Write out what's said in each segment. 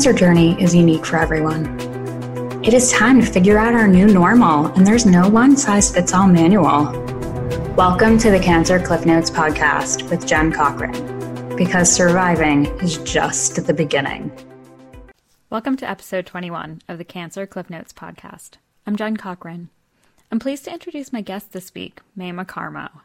cancer journey is unique for everyone. It is time to figure out our new normal, and there's no one size fits all manual. Welcome to the Cancer Cliff Notes podcast with Jen Cochran, because surviving is just the beginning. Welcome to episode 21 of the Cancer Cliff Notes podcast. I'm Jen Cochran. I'm pleased to introduce my guest this week, Maimah Karmo.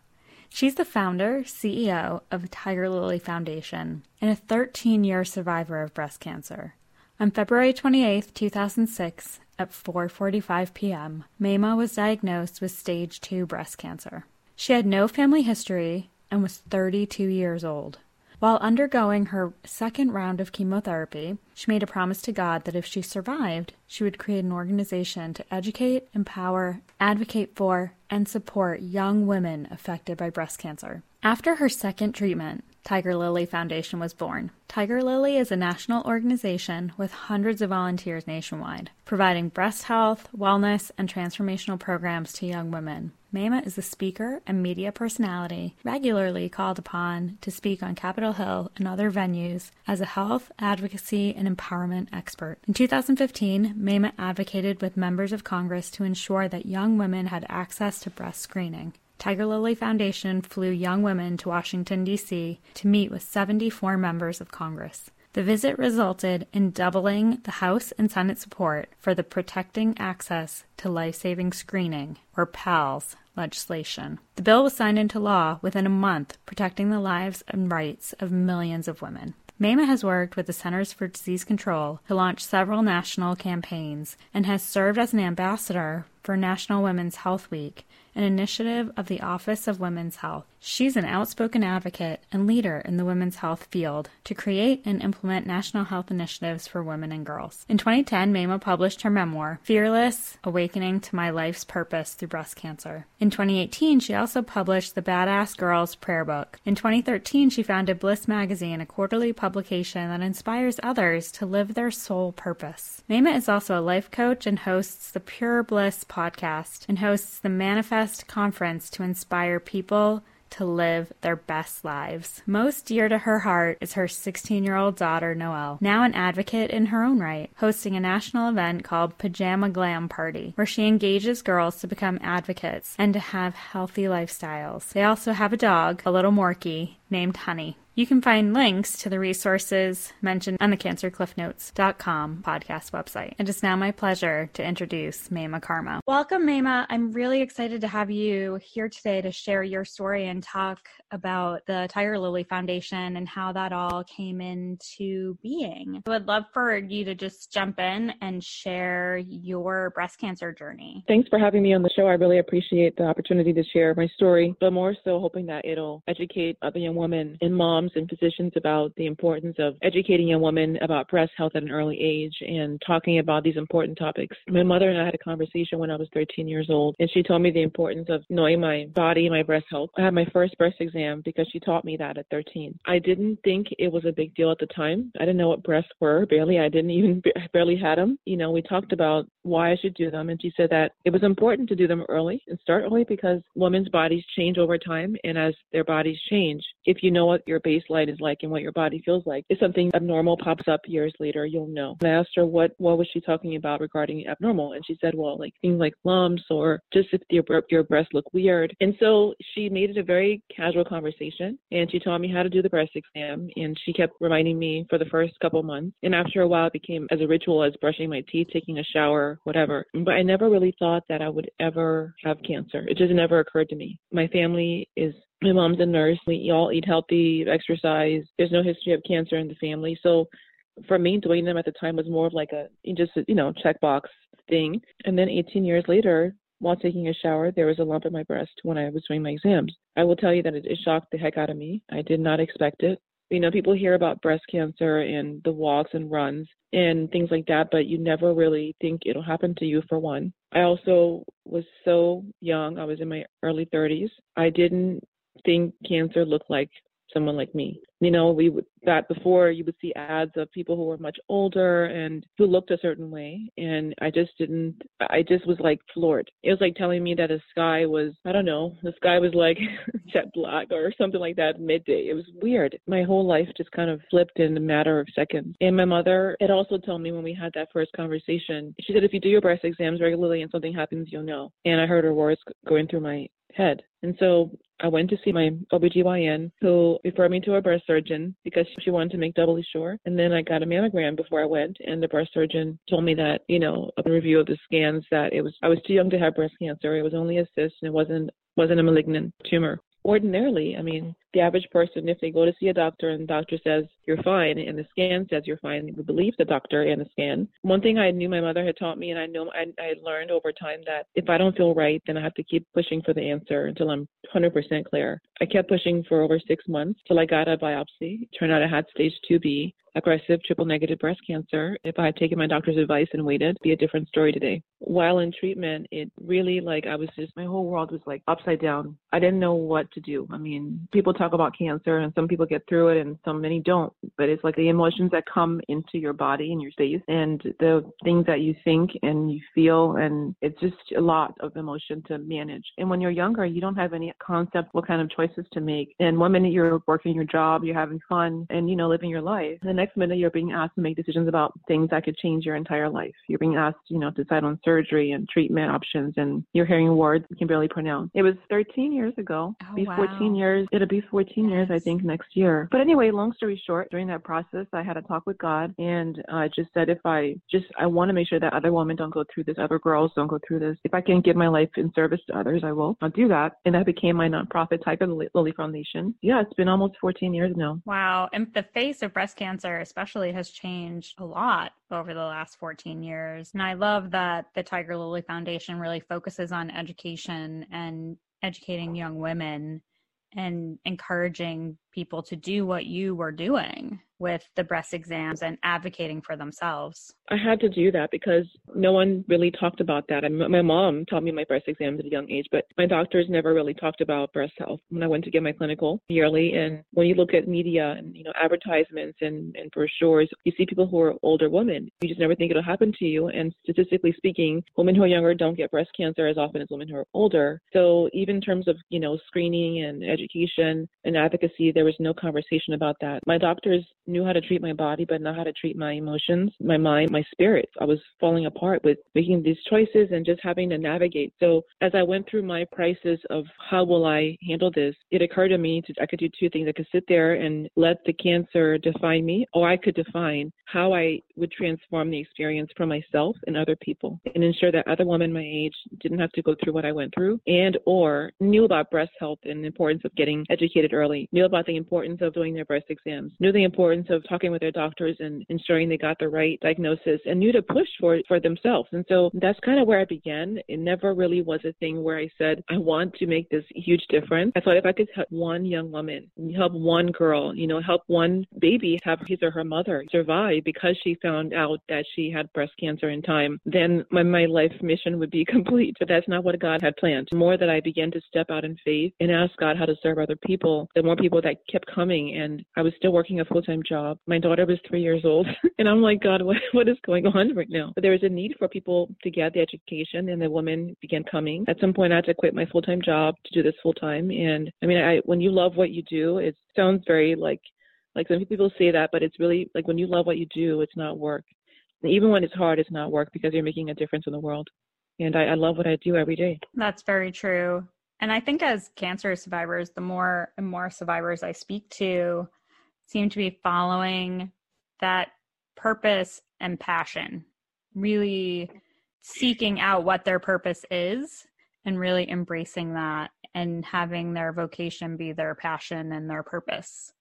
She's the founder, CEO of the Tiger Lily Foundation, and a 13 year survivor of breast cancer. On February 28, 2006, at 4:45 p.m., Maimah was diagnosed with stage 2 breast cancer. She had no family history and was 32 years old. While undergoing her second round of chemotherapy, she made a promise to God that if she survived, she would create an organization to educate, empower, advocate for, and support young women affected by breast cancer. After her second treatment, Tiger Lily Foundation was born. Tiger Lily is a national organization with hundreds of volunteers nationwide, providing breast health, wellness, and transformational programs to young women. Maimah is a speaker and media personality regularly called upon to speak on Capitol Hill and other venues as a health, advocacy, and empowerment expert. In 2015, Maimah advocated with members of Congress to ensure that young women had access to breast screening. Tiger Lily Foundation flew young women to Washington, D.C. to meet with 74 members of Congress. The visit resulted in doubling the House and Senate support for the Protecting Access to Life Saving Screening, or PALS, legislation. The bill was signed into law within a month, protecting the lives and rights of millions of women. Maimah has worked with the Centers for Disease Control to launch several national campaigns and has served as an ambassador for National Women's Health Week an initiative of the Office of Women's Health. She's an outspoken advocate and leader in the women's health field to create and implement national health initiatives for women and girls. In 2010, Maimah published her memoir, Fearless Awakening to My Life's Purpose Through Breast Cancer. In 2018, she also published the Badass Girls Prayer Book. In 2013, she founded Bliss Magazine, a quarterly publication that inspires others to live their soul purpose. Maimah is also a life coach and hosts the Pure Bliss podcast and hosts the Manifest conference to inspire people to live their best lives. Most dear to her heart is her 16 year old daughter, Noelle, now an advocate in her own right, hosting a national event called Pajama Glam Party, where she engages girls to become advocates and to have healthy lifestyles. They also have a dog, a little Morkie, named Honey. You can find links to the resources mentioned on the cancercliffnotes.com podcast website. And It is now my pleasure to introduce Maimah Karmo. Welcome, Maimah. I'm really excited to have you here today to share your story and talk about the Tiger Lily Foundation and how that all came into being. I would love for you to just jump in and share your breast cancer journey. Thanks for having me on the show. I really appreciate the opportunity to share my story, but more so hoping that it'll educate other young women and moms and physicians about the importance of educating young women about breast health at an early age and talking about these important topics. My mother and I had a conversation when I was 13 years old, and she told me the importance of knowing my body, my breast health. I had my first breast exam because she taught me that at 13. I didn't think it was a big deal at the time. I didn't know what breasts were, barely. I didn't even barely had them. You know, we talked about why I should do them, and she said that it was important to do them early and start early because women's bodies change over time, and as their bodies change, if you know what your baseline is like and what your body feels like, if something abnormal pops up years later, you'll know. I asked her what what was she talking about regarding abnormal, and she said, well, like things like lumps or just if your your breasts look weird. And so she made it a very casual conversation and she taught me how to do the breast exam and she kept reminding me for the first couple months. And after a while it became as a ritual as brushing my teeth, taking a shower, whatever. But I never really thought that I would ever have cancer. It just never occurred to me. My family is my mom's a nurse. We all eat healthy, exercise. There's no history of cancer in the family. So for me, doing them at the time was more of like a just you know checkbox thing. And then 18 years later, while taking a shower, there was a lump in my breast when I was doing my exams. I will tell you that it, it shocked the heck out of me. I did not expect it. You know, people hear about breast cancer and the walks and runs and things like that, but you never really think it'll happen to you for one. I also was so young. I was in my early 30s. I didn't think cancer looked like someone like me. You know, we would that before you would see ads of people who were much older and who looked a certain way, and I just didn't. I just was like floored. It was like telling me that the sky was I don't know, the sky was like jet black or something like that midday. It was weird. My whole life just kind of flipped in a matter of seconds. And my mother had also told me when we had that first conversation, she said if you do your breast exams regularly and something happens, you'll know. And I heard her words going through my head. And so I went to see my OBGYN who referred me to a breast surgeon because she wanted to make doubly sure. And then I got a mammogram before I went and the breast surgeon told me that, you know, a review of the scans that it was I was too young to have breast cancer. It was only a cyst and it wasn't wasn't a malignant tumor ordinarily, I mean, the average person, if they go to see a doctor and the doctor says you're fine and the scan says you're fine, we believe the doctor and the scan. One thing I knew my mother had taught me, and I know I, I learned over time that if I don't feel right, then I have to keep pushing for the answer until I'm 100% clear. I kept pushing for over six months till I got a biopsy. It turned out I had stage 2B, aggressive triple negative breast cancer. If I had taken my doctor's advice and waited, be a different story today. While in treatment, it really like I was just my whole world was like upside down. I didn't know what to do. I mean, people talk about cancer and some people get through it and some many don't, but it's like the emotions that come into your body and your space and the things that you think and you feel and it's just a lot of emotion to manage. And when you're younger, you don't have any concept what kind of choices to make. And one minute you're working your job, you're having fun and you know living your life. The next minute you're being asked to make decisions about things that could change your entire life. You're being asked, you know, to decide on surgery and treatment options and you're hearing words you can barely pronounce. It was 13 years ago. Oh, be wow. 14 years. It'll be 14 years, I think, next year. But anyway, long story short, during that process, I had a talk with God and I just said, if I just, I want to make sure that other women don't go through this, other girls don't go through this. If I can give my life in service to others, I will. I'll do that. And that became my nonprofit, Tiger Lily Foundation. Yeah, it's been almost 14 years now. Wow. And the face of breast cancer, especially, has changed a lot over the last 14 years. And I love that the Tiger Lily Foundation really focuses on education and educating young women and encouraging people to do what you were doing with the breast exams and advocating for themselves. I had to do that because no one really talked about that. And my mom taught me my breast exams at a young age, but my doctors never really talked about breast health when I went to get my clinical yearly. And when you look at media and you know advertisements and, and brochures, you see people who are older women. You just never think it'll happen to you. And statistically speaking, women who are younger don't get breast cancer as often as women who are older. So even in terms of you know screening and education and advocacy, there was no conversation about that. My doctors knew how to treat my body, but not how to treat my emotions, my mind, my spirit. I was falling apart with making these choices and just having to navigate. So as I went through my crisis of how will I handle this, it occurred to me to I could do two things. I could sit there and let the cancer define me, or I could define how I would transform the experience for myself and other people and ensure that other women my age didn't have to go through what I went through and or knew about breast health and the importance of getting educated early, knew about the importance of doing their breast exams, knew the importance of talking with their doctors and ensuring they got the right diagnosis and knew to push for for themselves. And so that's kind of where I began. It never really was a thing where I said, I want to make this huge difference. I thought if I could help one young woman, help one girl, you know, help one baby have his or her mother survive because she found out that she had breast cancer in time, then my, my life mission would be complete. But that's not what God had planned. The more that I began to step out in faith and ask God how to serve other people, the more people that kept coming. And I was still working a full time job. My daughter was three years old, and I'm like, God, what, what is going on right now? But there was a need for people to get the education, and the women began coming. At some point, I had to quit my full time job to do this full time. And I mean, I when you love what you do, it sounds very like like some people say that, but it's really like when you love what you do, it's not work. And even when it's hard, it's not work because you're making a difference in the world. And I, I love what I do every day. That's very true. And I think as cancer survivors, the more and more survivors I speak to, seem to be following that purpose and passion, really seeking out what their purpose is and really embracing that and having their vocation be their passion and their purpose.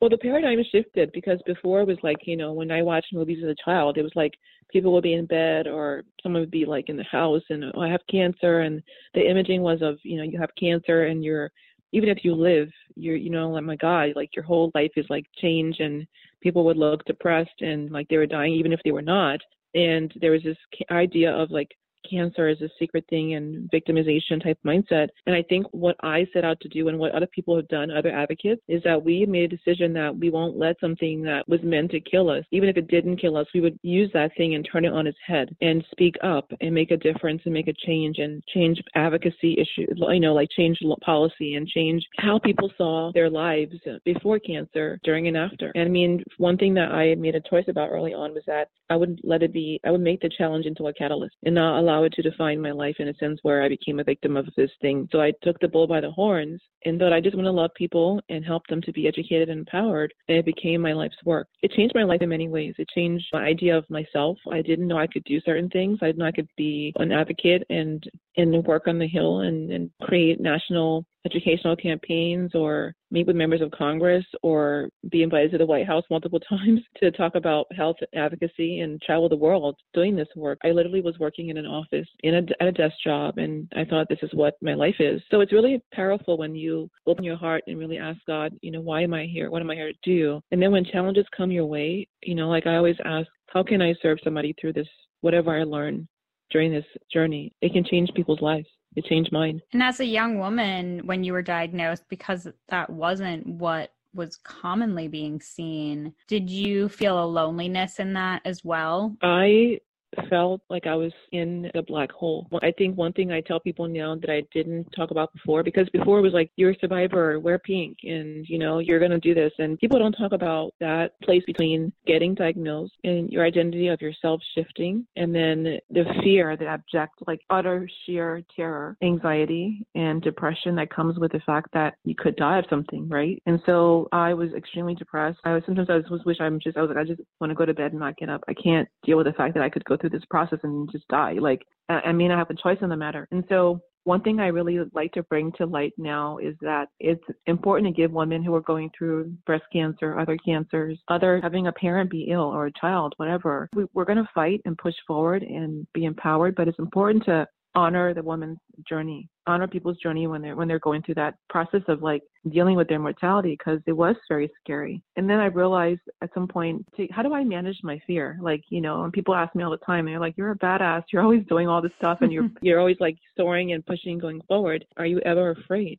Well, the paradigm shifted because before it was like, you know, when I watched movies as a child, it was like people would be in bed or someone would be like in the house and oh, I have cancer. And the imaging was of, you know, you have cancer and you're even if you live, you're, you know, like my God, like your whole life is like change, and people would look depressed and like they were dying, even if they were not. And there was this idea of like cancer is a secret thing and victimization type mindset. And I think what I set out to do and what other people have done, other advocates, is that we made a decision that we won't let something that was meant to kill us, even if it didn't kill us, we would use that thing and turn it on its head and speak up and make a difference and make a change and change advocacy issues, you know, like change policy and change how people saw their lives before cancer, during and after. And I mean, one thing that I made a choice about early on was that I would let it be, I would make the challenge into a catalyst and not allow it to define my life in a sense where I became a victim of this thing. So I took the bull by the horns and thought I just want to love people and help them to be educated and empowered. And it became my life's work. It changed my life in many ways. It changed my idea of myself. I didn't know I could do certain things. I didn't know I could be an advocate and and work on the Hill and, and create national educational campaigns or meet with members of Congress or be invited to the White House multiple times to talk about health advocacy and travel the world doing this work. I literally was working in an office in a, at a desk job and I thought this is what my life is. So it's really powerful when you open your heart and really ask God, you know, why am I here? What am I here to do? And then when challenges come your way, you know, like I always ask, how can I serve somebody through this, whatever I learn during this journey? It can change people's lives it changed mine. And as a young woman, when you were diagnosed, because that wasn't what was commonly being seen, did you feel a loneliness in that as well? I felt like I was in a black hole. I think one thing I tell people now that I didn't talk about before, because before it was like, you're a survivor, wear pink, and you know, you're going to do this. And people don't talk about that place between getting diagnosed and your identity of yourself shifting, and then the fear, the abject, like utter sheer terror, anxiety, and depression that comes with the fact that you could die of something, right? And so I was extremely depressed. I was sometimes I was wish I'm just I was like I just want to go to bed and not get up. I can't deal with the fact that I could go through this process and just die. Like, I mean, I have a choice in the matter. And so one thing I really like to bring to light now is that it's important to give women who are going through breast cancer, other cancers, other having a parent be ill or a child, whatever. We, we're going to fight and push forward and be empowered, but it's important to honor the woman's journey, honor people's journey when they're when they're going through that process of like dealing with their mortality because it was very scary. And then I realized at some point, how do I manage my fear? Like you know, and people ask me all the time, they're like, "You're a badass. You're always doing all this stuff, and you're you're always like soaring and pushing, going forward. Are you ever afraid?"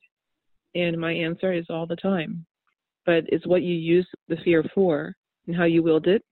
And my answer is all the time. But it's what you use the fear for and how you wield it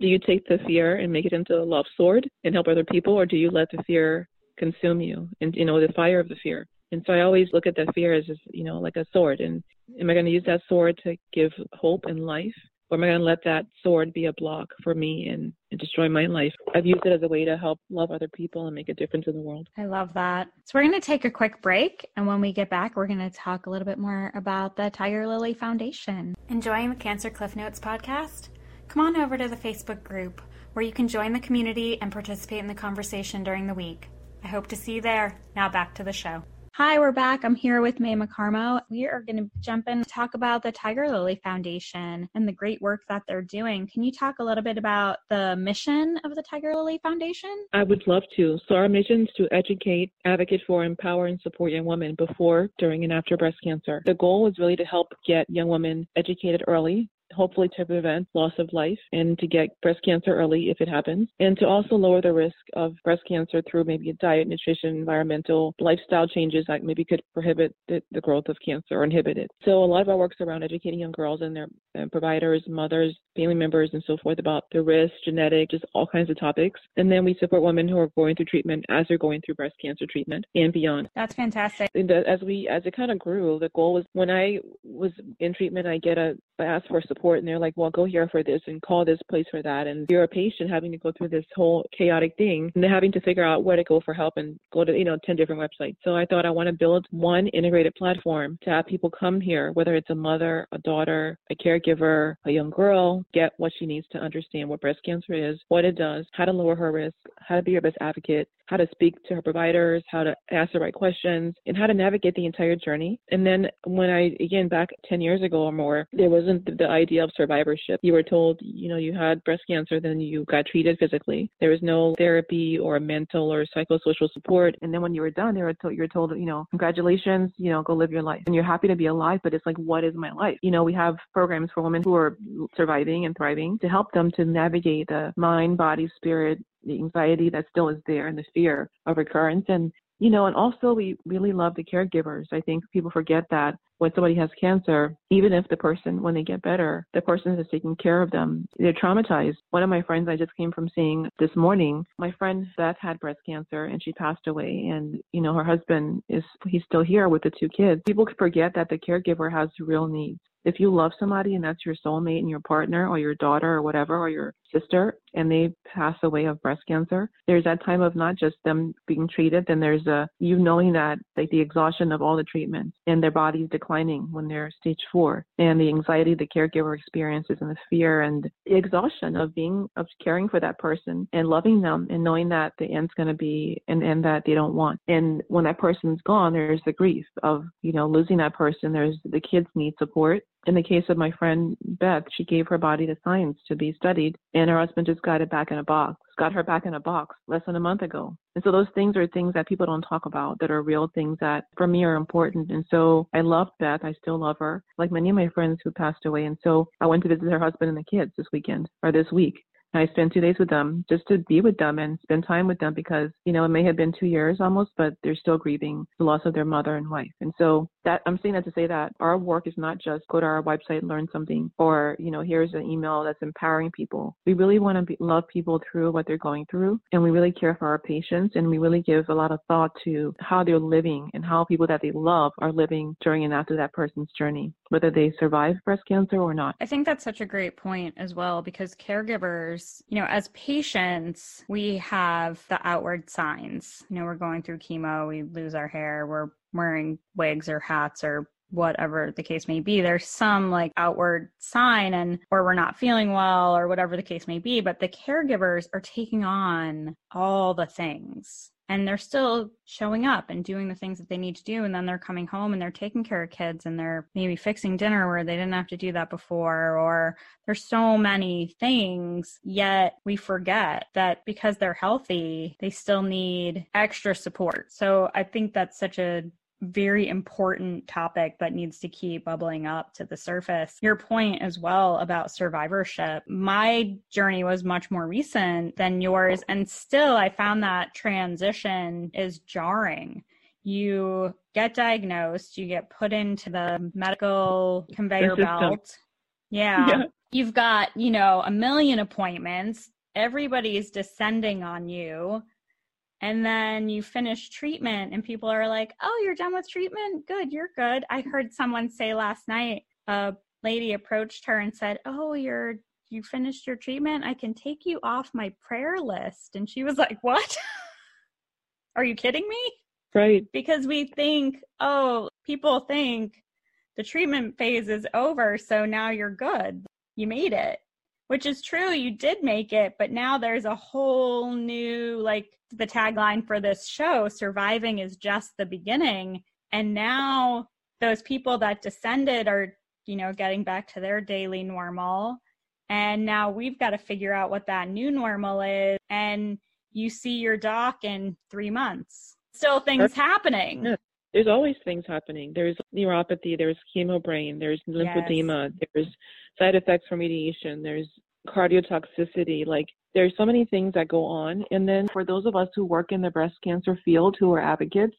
do you take the fear and make it into a love sword and help other people or do you let the fear consume you and you know the fire of the fear. And so i always look at that fear as just you know like a sword. And am i going to use that sword to give hope and life? Or am i going to let that sword be a block for me and, and destroy my life? I've used it as a way to help love other people and make a difference in the world. I love that. So we're going to take a quick break and when we get back we're going to talk a little bit more about the tiger lily foundation. Enjoying the cancer cliff notes podcast? Come on over to the facebook group where you can join the community and participate in the conversation during the week I hope to see you there. Now back to the show. Hi, we're back. I'm here with Maimah Karmo. We are going to jump in and talk about the Tiger Lily Foundation and the great work that they're doing. Can you talk a little bit about the mission of the Tiger Lily Foundation? I would love to. So, our mission is to educate, advocate for, empower, and support young women before, during, and after breast cancer. The goal is really to help get young women educated early hopefully to prevent loss of life and to get breast cancer early if it happens, and to also lower the risk of breast cancer through maybe a diet, nutrition, environmental, lifestyle changes that maybe could prohibit the, the growth of cancer or inhibit it. So a lot of our work is around educating young girls and their uh, providers, mothers, family members, and so forth about the risk, genetic, just all kinds of topics. And then we support women who are going through treatment as they're going through breast cancer treatment and beyond. That's fantastic. And as we, as it kind of grew, the goal was when I was in treatment, I get a, I asked for support support and they're like, well, go here for this and call this place for that. And you're a patient having to go through this whole chaotic thing and having to figure out where to go for help and go to, you know, 10 different websites. So I thought I want to build one integrated platform to have people come here, whether it's a mother, a daughter, a caregiver, a young girl, get what she needs to understand what breast cancer is, what it does, how to lower her risk, how to be your best advocate, how to speak to her providers, how to ask the right questions, and how to navigate the entire journey. And then when I, again, back 10 years ago or more, there wasn't the idea of survivorship. You were told, you know, you had breast cancer, then you got treated physically. There was no therapy or mental or psychosocial support. And then when you were done, they were told, you were told, you know, congratulations, you know, go live your life. And you're happy to be alive, but it's like, what is my life? You know, we have programs for women who are surviving and thriving to help them to navigate the mind, body, spirit, the anxiety that still is there and the fear of recurrence. And you know, and also we really love the caregivers. I think people forget that when somebody has cancer, even if the person, when they get better, the person is taking care of them, they're traumatized. One of my friends I just came from seeing this morning, my friend Beth had breast cancer and she passed away. And, you know, her husband is, he's still here with the two kids. People forget that the caregiver has real needs if you love somebody and that's your soulmate and your partner or your daughter or whatever or your sister and they pass away of breast cancer, there's that time of not just them being treated, then there's a you knowing that like the exhaustion of all the treatments and their body's declining when they're stage four and the anxiety the caregiver experiences and the fear and the exhaustion of being of caring for that person and loving them and knowing that the end's gonna be an end that they don't want. And when that person's gone, there's the grief of, you know, losing that person. There's the kids need support in the case of my friend Beth, she gave her body to science to be studied, and her husband just got it back in a box, got her back in a box less than a month ago. And so those things are things that people don't talk about that are real things that for me are important. And so I loved Beth. I still love her, like many of my friends who passed away. And so I went to visit her husband and the kids this weekend or this week. I spend two days with them just to be with them and spend time with them because, you know, it may have been two years almost, but they're still grieving the loss of their mother and wife. And so that I'm saying that to say that our work is not just go to our website learn something or, you know, here's an email that's empowering people. We really want to be, love people through what they're going through and we really care for our patients and we really give a lot of thought to how they're living and how people that they love are living during and after that person's journey, whether they survive breast cancer or not. I think that's such a great point as well because caregivers you know, as patients, we have the outward signs. You know, we're going through chemo, we lose our hair, we're wearing wigs or hats or whatever the case may be there's some like outward sign and or we're not feeling well or whatever the case may be but the caregivers are taking on all the things and they're still showing up and doing the things that they need to do and then they're coming home and they're taking care of kids and they're maybe fixing dinner where they didn't have to do that before or there's so many things yet we forget that because they're healthy they still need extra support. So i think that's such a very important topic that needs to keep bubbling up to the surface. Your point as well about survivorship. My journey was much more recent than yours, and still I found that transition is jarring. You get diagnosed, you get put into the medical conveyor belt. Yeah. yeah. You've got, you know, a million appointments. Everybody's descending on you and then you finish treatment and people are like oh you're done with treatment? Good you're good. I heard someone say last night a lady approached her and said oh you're you finished your treatment? I can take you off my prayer list. And she was like what? Are you kidding me? Right. Because we think oh people think the treatment phase is over so now you're good. You made it which is true you did make it but now there's a whole new like the tagline for this show surviving is just the beginning and now those people that descended are you know getting back to their daily normal and now we've got to figure out what that new normal is and you see your doc in 3 months still things That's, happening yeah. there's always things happening there's neuropathy there's chemo brain there's lymphedema yes. there's side effects from radiation there's cardiotoxicity like there's so many things that go on. And then for those of us who work in the breast cancer field who are advocates,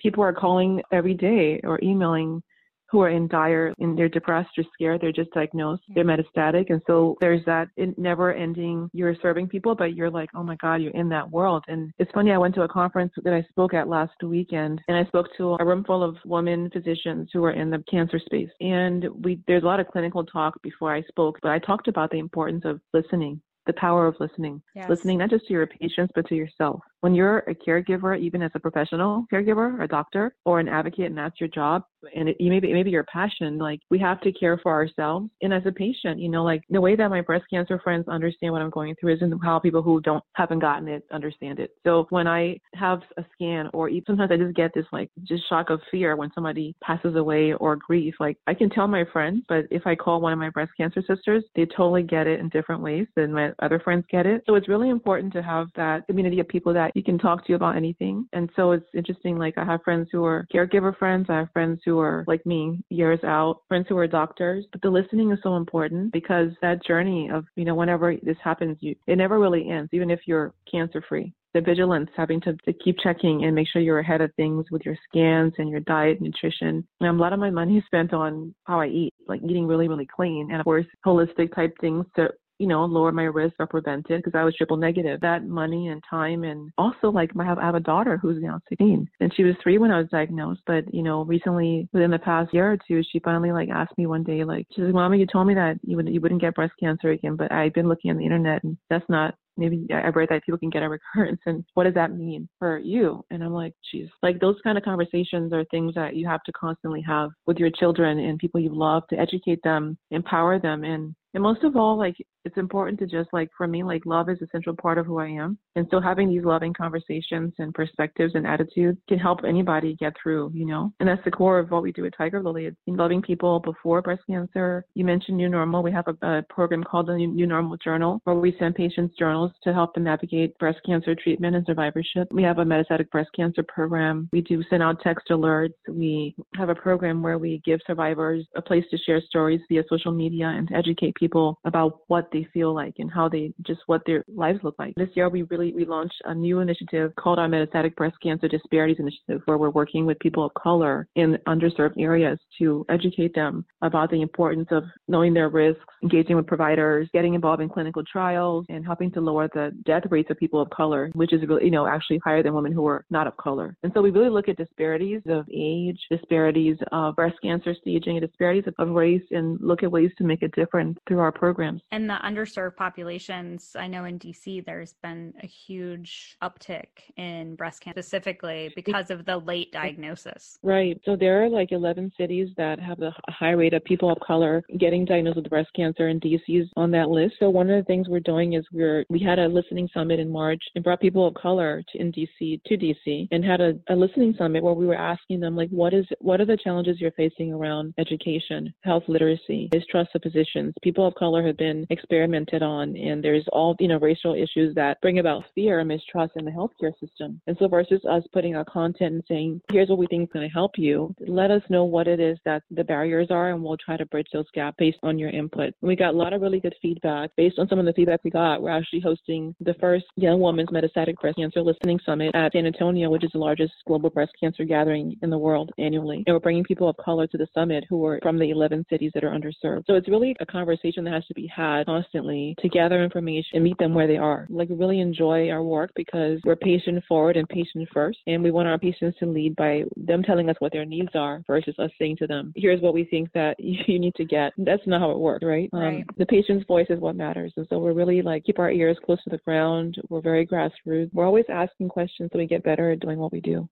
people are calling every day or emailing who are in dire and they're depressed or scared they're just diagnosed they're metastatic and so there's that never ending you're serving people but you're like oh my god you're in that world and it's funny i went to a conference that i spoke at last weekend and i spoke to a room full of women physicians who are in the cancer space and we there's a lot of clinical talk before i spoke but i talked about the importance of listening the power of listening. Yes. Listening not just to your patients, but to yourself. When you're a caregiver, even as a professional caregiver, a doctor, or an advocate, and that's your job, and it, maybe maybe your passion, like we have to care for ourselves. And as a patient, you know, like the way that my breast cancer friends understand what I'm going through isn't how people who don't haven't gotten it understand it. So when I have a scan, or even sometimes I just get this like just shock of fear when somebody passes away or grief, like I can tell my friends, but if I call one of my breast cancer sisters, they totally get it in different ways than my other friends get it. So it's really important to have that community of people that you can talk to about anything. And so it's interesting. Like I have friends who are caregiver friends. I have friends who are like me, years out, friends who are doctors. But the listening is so important because that journey of, you know, whenever this happens, you, it never really ends, even if you're cancer free the vigilance, having to, to keep checking and make sure you're ahead of things with your scans and your diet, nutrition. And a lot of my money is spent on how I eat, like eating really, really clean. And of course, holistic type things to you know, lower my risk or prevent it because I was triple negative. That money and time and also like I have, I have a daughter who's now 16 and she was three when I was diagnosed. But, you know, recently within the past year or two, she finally like asked me one day, like, she says, Mama, you told me that you, would, you wouldn't get breast cancer again, but I've been looking on the internet and that's not maybe I've read that people can get a recurrence and what does that mean for you? And I'm like, geez, like those kind of conversations are things that you have to constantly have with your children and people you love to educate them, empower them, and and most of all, like it's important to just like for me, like love is a central part of who I am. And so having these loving conversations and perspectives and attitudes can help anybody get through, you know. And that's the core of what we do at Tiger Lily. It's loving people before breast cancer. You mentioned New Normal. We have a, a program called the New Normal Journal where we send patients journals to help them navigate breast cancer treatment and survivorship. We have a metastatic breast cancer program. We do send out text alerts. We have a program where we give survivors a place to share stories via social media and to educate people about what they feel like and how they just what their lives look like. This year we really we launched a new initiative called our Metastatic Breast Cancer Disparities Initiative where we're working with people of color in underserved areas to educate them about the importance of knowing their risks, engaging with providers, getting involved in clinical trials and helping to lower the death rates of people of color, which is really, you know, actually higher than women who are not of color. And so we really look at disparities of age, disparities of breast cancer staging, and disparities of race and look at ways to make a difference through our programs. And the underserved populations, I know in DC there's been a huge uptick in breast cancer specifically because of the late diagnosis. Right. So there are like 11 cities that have a high rate of people of color getting diagnosed with breast cancer and DC is on that list. So one of the things we're doing is we're we had a listening summit in March and brought people of color to in DC to DC and had a, a listening summit where we were asking them like what is what are the challenges you're facing around education, health literacy, distrust of physicians, people people of color have been experimented on, and there's all you know racial issues that bring about fear and mistrust in the healthcare system. And so versus us putting our content and saying, here's what we think is going to help you, let us know what it is that the barriers are, and we'll try to bridge those gaps based on your input. We got a lot of really good feedback. Based on some of the feedback we got, we're actually hosting the first Young Women's Metastatic Breast Cancer Listening Summit at San Antonio, which is the largest global breast cancer gathering in the world annually. And we're bringing people of color to the summit who are from the 11 cities that are underserved. So it's really a conversation that has to be had constantly to gather information and meet them where they are. Like, really enjoy our work because we're patient forward and patient first. And we want our patients to lead by them telling us what their needs are versus us saying to them, here's what we think that you need to get. That's not how it works, right? Um, the patient's voice is what matters. And so we're really like, keep our ears close to the ground. We're very grassroots. We're always asking questions so we get better at doing what we do.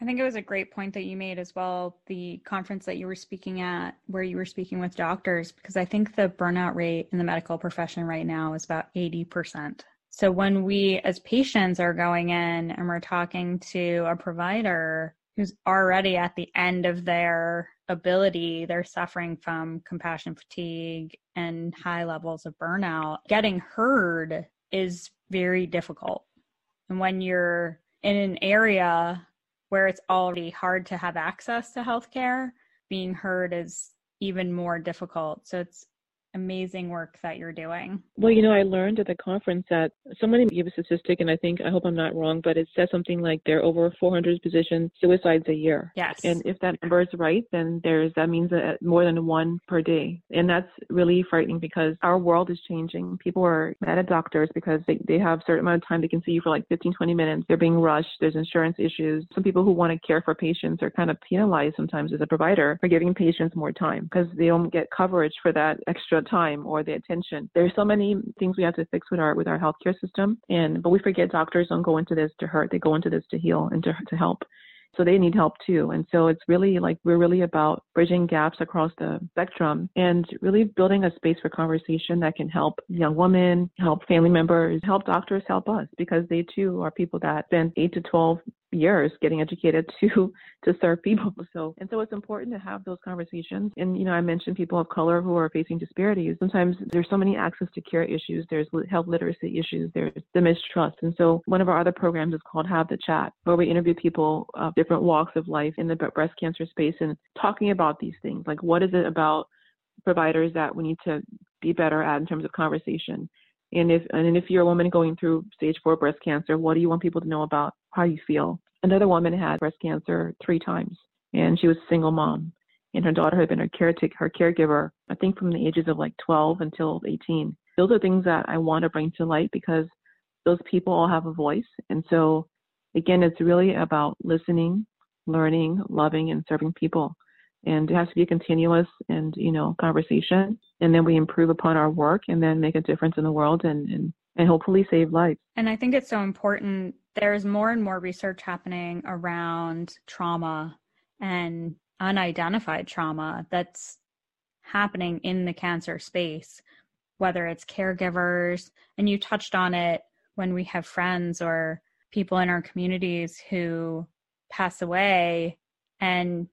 I think it was a great point that you made as well, the conference that you were speaking at, where you were speaking with doctors, because I think the burnout rate in the medical profession right now is about 80%. So when we as patients are going in and we're talking to a provider who's already at the end of their ability, they're suffering from compassion fatigue and high levels of burnout, getting heard is very difficult. And when you're in an area where it's already hard to have access to healthcare, being heard is even more difficult. So it's amazing work that you're doing. Well, you know, I learned at the conference that somebody gave a statistic, and I think, I hope I'm not wrong, but it says something like there are over 400 physician suicides a year. Yes. And if that number is right, then there's, that means that more than one per day. And that's really frightening because our world is changing. People are mad at doctors because they, they have a certain amount of time they can see you for like 15, 20 minutes. They're being rushed. There's insurance issues. Some people who want to care for patients are kind of penalized sometimes as a provider for giving patients more time because they don't get coverage for that extra time or the attention. There's so many things we have to fix with our with our healthcare system, and but we forget doctors don't go into this to hurt; they go into this to heal and to to help. So they need help too. And so it's really like we're really about bridging gaps across the spectrum and really building a space for conversation that can help young women, help family members, help doctors, help us because they too are people that spend eight to 12 years getting educated to to serve people. So and so it's important to have those conversations. And you know, I mentioned people of color who are facing disparities. Sometimes there's so many access to care issues. There's health literacy issues. There's the mistrust. And so one of our other programs is called Have the Chat, where we interview people of different walks of life in the breast cancer space and talking about these things. Like what is it about providers that we need to be better at in terms of conversation? And if and if you're a woman going through stage four breast cancer, what do you want people to know about how you feel? Another woman had breast cancer three times, and she was a single mom, and her daughter had been her caretaker, her caregiver, I think from the ages of like 12 until 18. Those are things that I want to bring to light because those people all have a voice, and so again, it's really about listening, learning, loving, and serving people and it has to be a continuous and you know conversation. And then we improve upon our work and then make a difference in the world and and, and hopefully save lives. And i think it's so important there's more and more research happening around trauma and unidentified trauma that's happening in the cancer space whether it's caregivers and you touched on it when we have friends or people in our communities who pass away and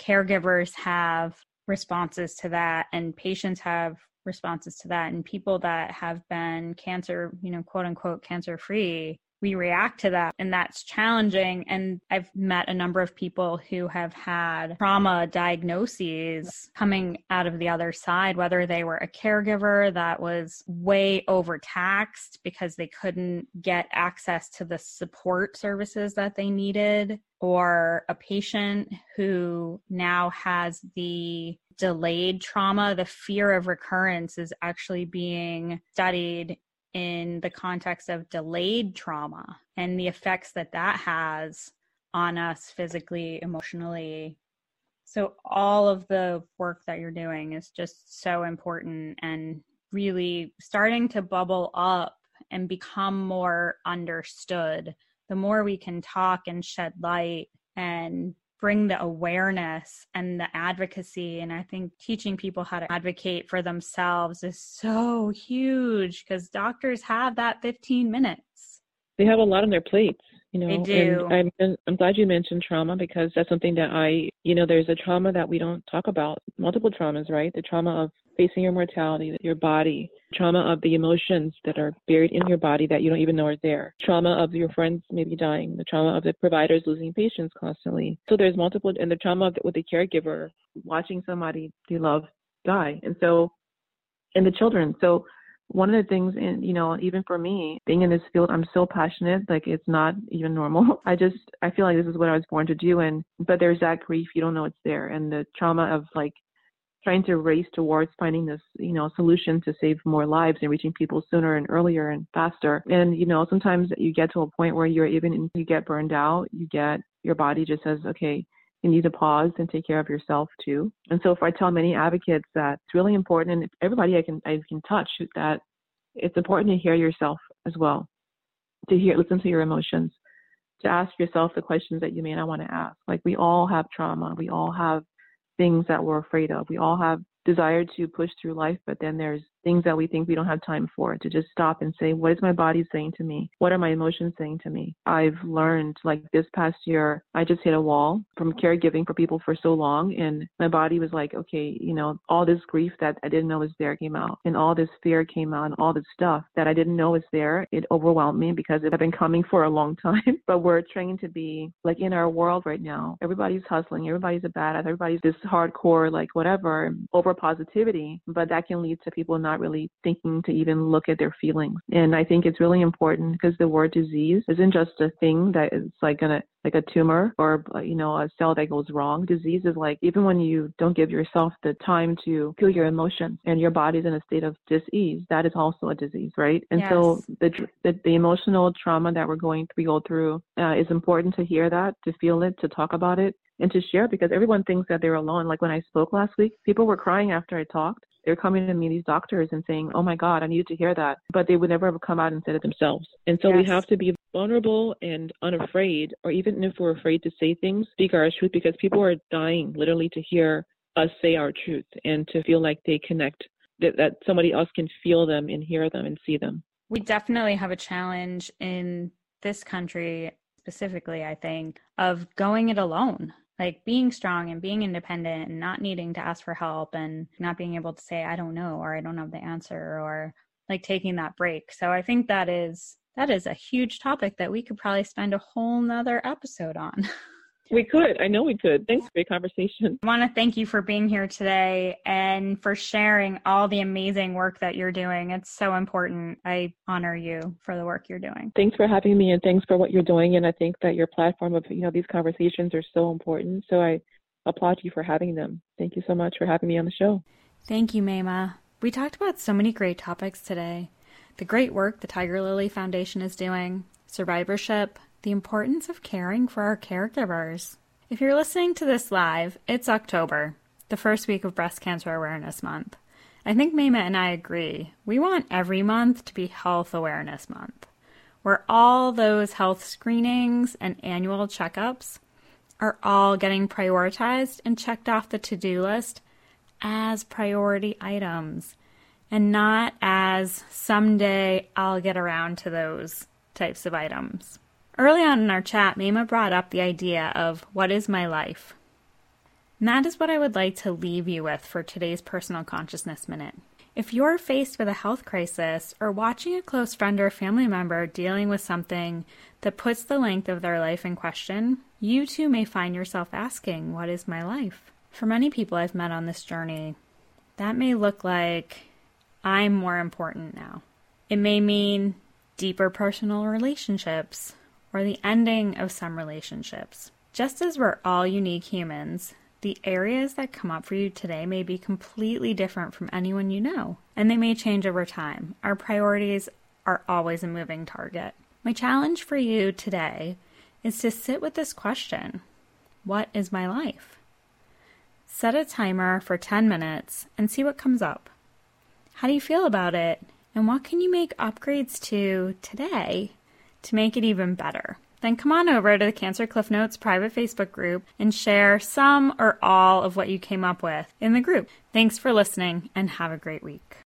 caregivers have responses to that and patients have responses to that and people that have been cancer you know quote unquote cancer free we react to that and that's challenging. And i've met a number of people who have had trauma diagnoses coming out of the other side whether they were a caregiver that was way overtaxed because they couldn't get access to the support services that they needed or a patient who now has the delayed trauma, the fear of recurrence is actually being studied in the context of delayed trauma and the effects that that has on us physically, emotionally. So, all of the work that you're doing is just so important and really starting to bubble up and become more understood. The more we can talk and shed light and bring the awareness and the advocacy. And I think teaching people how to advocate for themselves is so huge because doctors have that 15 minutes. They have a lot on their plates. You know, they do. And I'm I'm glad you mentioned trauma because that's something that I, you know, there's a trauma that we don't talk about. Multiple traumas, right? The trauma of facing your mortality, your body, trauma of the emotions that are buried in your body that you don't even know are there, trauma of your friends maybe dying, the trauma of the providers losing patients constantly. So there's multiple, and the trauma of with the caregiver watching somebody they love die. And so, and the children. So one of the things in you know even for me being in this field i'm so passionate like it's not even normal i just i feel like this is what i was born to do and but there's that grief you don't know it's there and the trauma of like trying to race towards finding this, you know, solution to save more lives and reaching people sooner and earlier and faster. And, you know, sometimes you get to a point where you're even, you get burned out, you get, your body just says, okay, you need to pause and take care of yourself too. And so if I tell many advocates that it's really important and everybody I can, I can touch that it's important to hear yourself as well, to hear, listen to your emotions, to ask yourself the questions that you may not want to ask. Like we all have trauma. We all have things that we're afraid of. We all have desire to push through life, but then there's things that we think we don't have time for to just stop and say, what is my body saying to me? What are my emotions saying to me? I've learned like this past year, I just hit a wall from caregiving for people for so long. And my body was like, okay, you know, all this grief that I didn't know was there came out and all this fear came out and all this stuff that I didn't know was there. It overwhelmed me because it had been coming for a long time, but we're trained to be like in our world right now. Everybody's hustling. Everybody's a badass. Everybody's this hardcore, like whatever, over positivity, but that can lead to people not not really thinking to even look at their feelings. And I think it's really important because the word disease isn't just a thing that is like gonna like a tumor or you know a cell that goes wrong disease is like even when you don't give yourself the time to feel your emotions and your body's in a state of disease that is also a disease right and yes. so the, the, the emotional trauma that we're going we go through uh, is important to hear that to feel it to talk about it and to share because everyone thinks that they're alone like when i spoke last week people were crying after i talked they're coming to me, these doctors, and saying, "Oh my God, I needed to hear that," but they would never have come out and said it themselves. And so yes. we have to be vulnerable and unafraid, or even if we're afraid to say things, speak our truth, because people are dying literally to hear us say our truth and to feel like they connect, that, that somebody else can feel them and hear them and see them. We definitely have a challenge in this country specifically, I think, of going it alone. Like being strong and being independent and not needing to ask for help and not being able to say, I don't know, or I don't have the answer, or like taking that break. So I think that is that is a huge topic that we could probably spend a whole nother episode on. We could. I know we could. Thanks for your conversation. I want to thank you for being here today and for sharing all the amazing work that you're doing. It's so important. I honor you for the work you're doing. Thanks for having me and thanks for what you're doing. And I think that your platform of, you know, these conversations are so important. So I applaud you for having them. Thank you so much for having me on the show. Thank you, Maimah. We talked about so many great topics today. The great work the Tiger Lily Foundation is doing, survivorship, the importance of caring for our caregivers. If you're listening to this live, it's October, the first week of Breast Cancer Awareness Month. I think Maimah and I agree. We want every month to be Health Awareness Month, where all those health screenings and annual checkups are all getting prioritized and checked off the to do list as priority items and not as someday I'll get around to those types of items. Early on in our chat, Maimah brought up the idea of what is my life? And that is what I would like to leave you with for today's Personal Consciousness Minute. If you're faced with a health crisis or watching a close friend or family member dealing with something that puts the length of their life in question, you too may find yourself asking, What is my life? For many people I've met on this journey, that may look like I'm more important now. It may mean deeper personal relationships, or the ending of some relationships. Just as we're all unique humans, the areas that come up for you today may be completely different from anyone you know, and they may change over time. Our priorities are always a moving target. My challenge for you today is to sit with this question What is my life? Set a timer for 10 minutes and see what comes up. How do you feel about it? And what can you make upgrades to today to make it even better. Then come on over to the Cancer Cliff Notes private Facebook group and share some or all of what you came up with in the group. Thanks for listening and have a great week.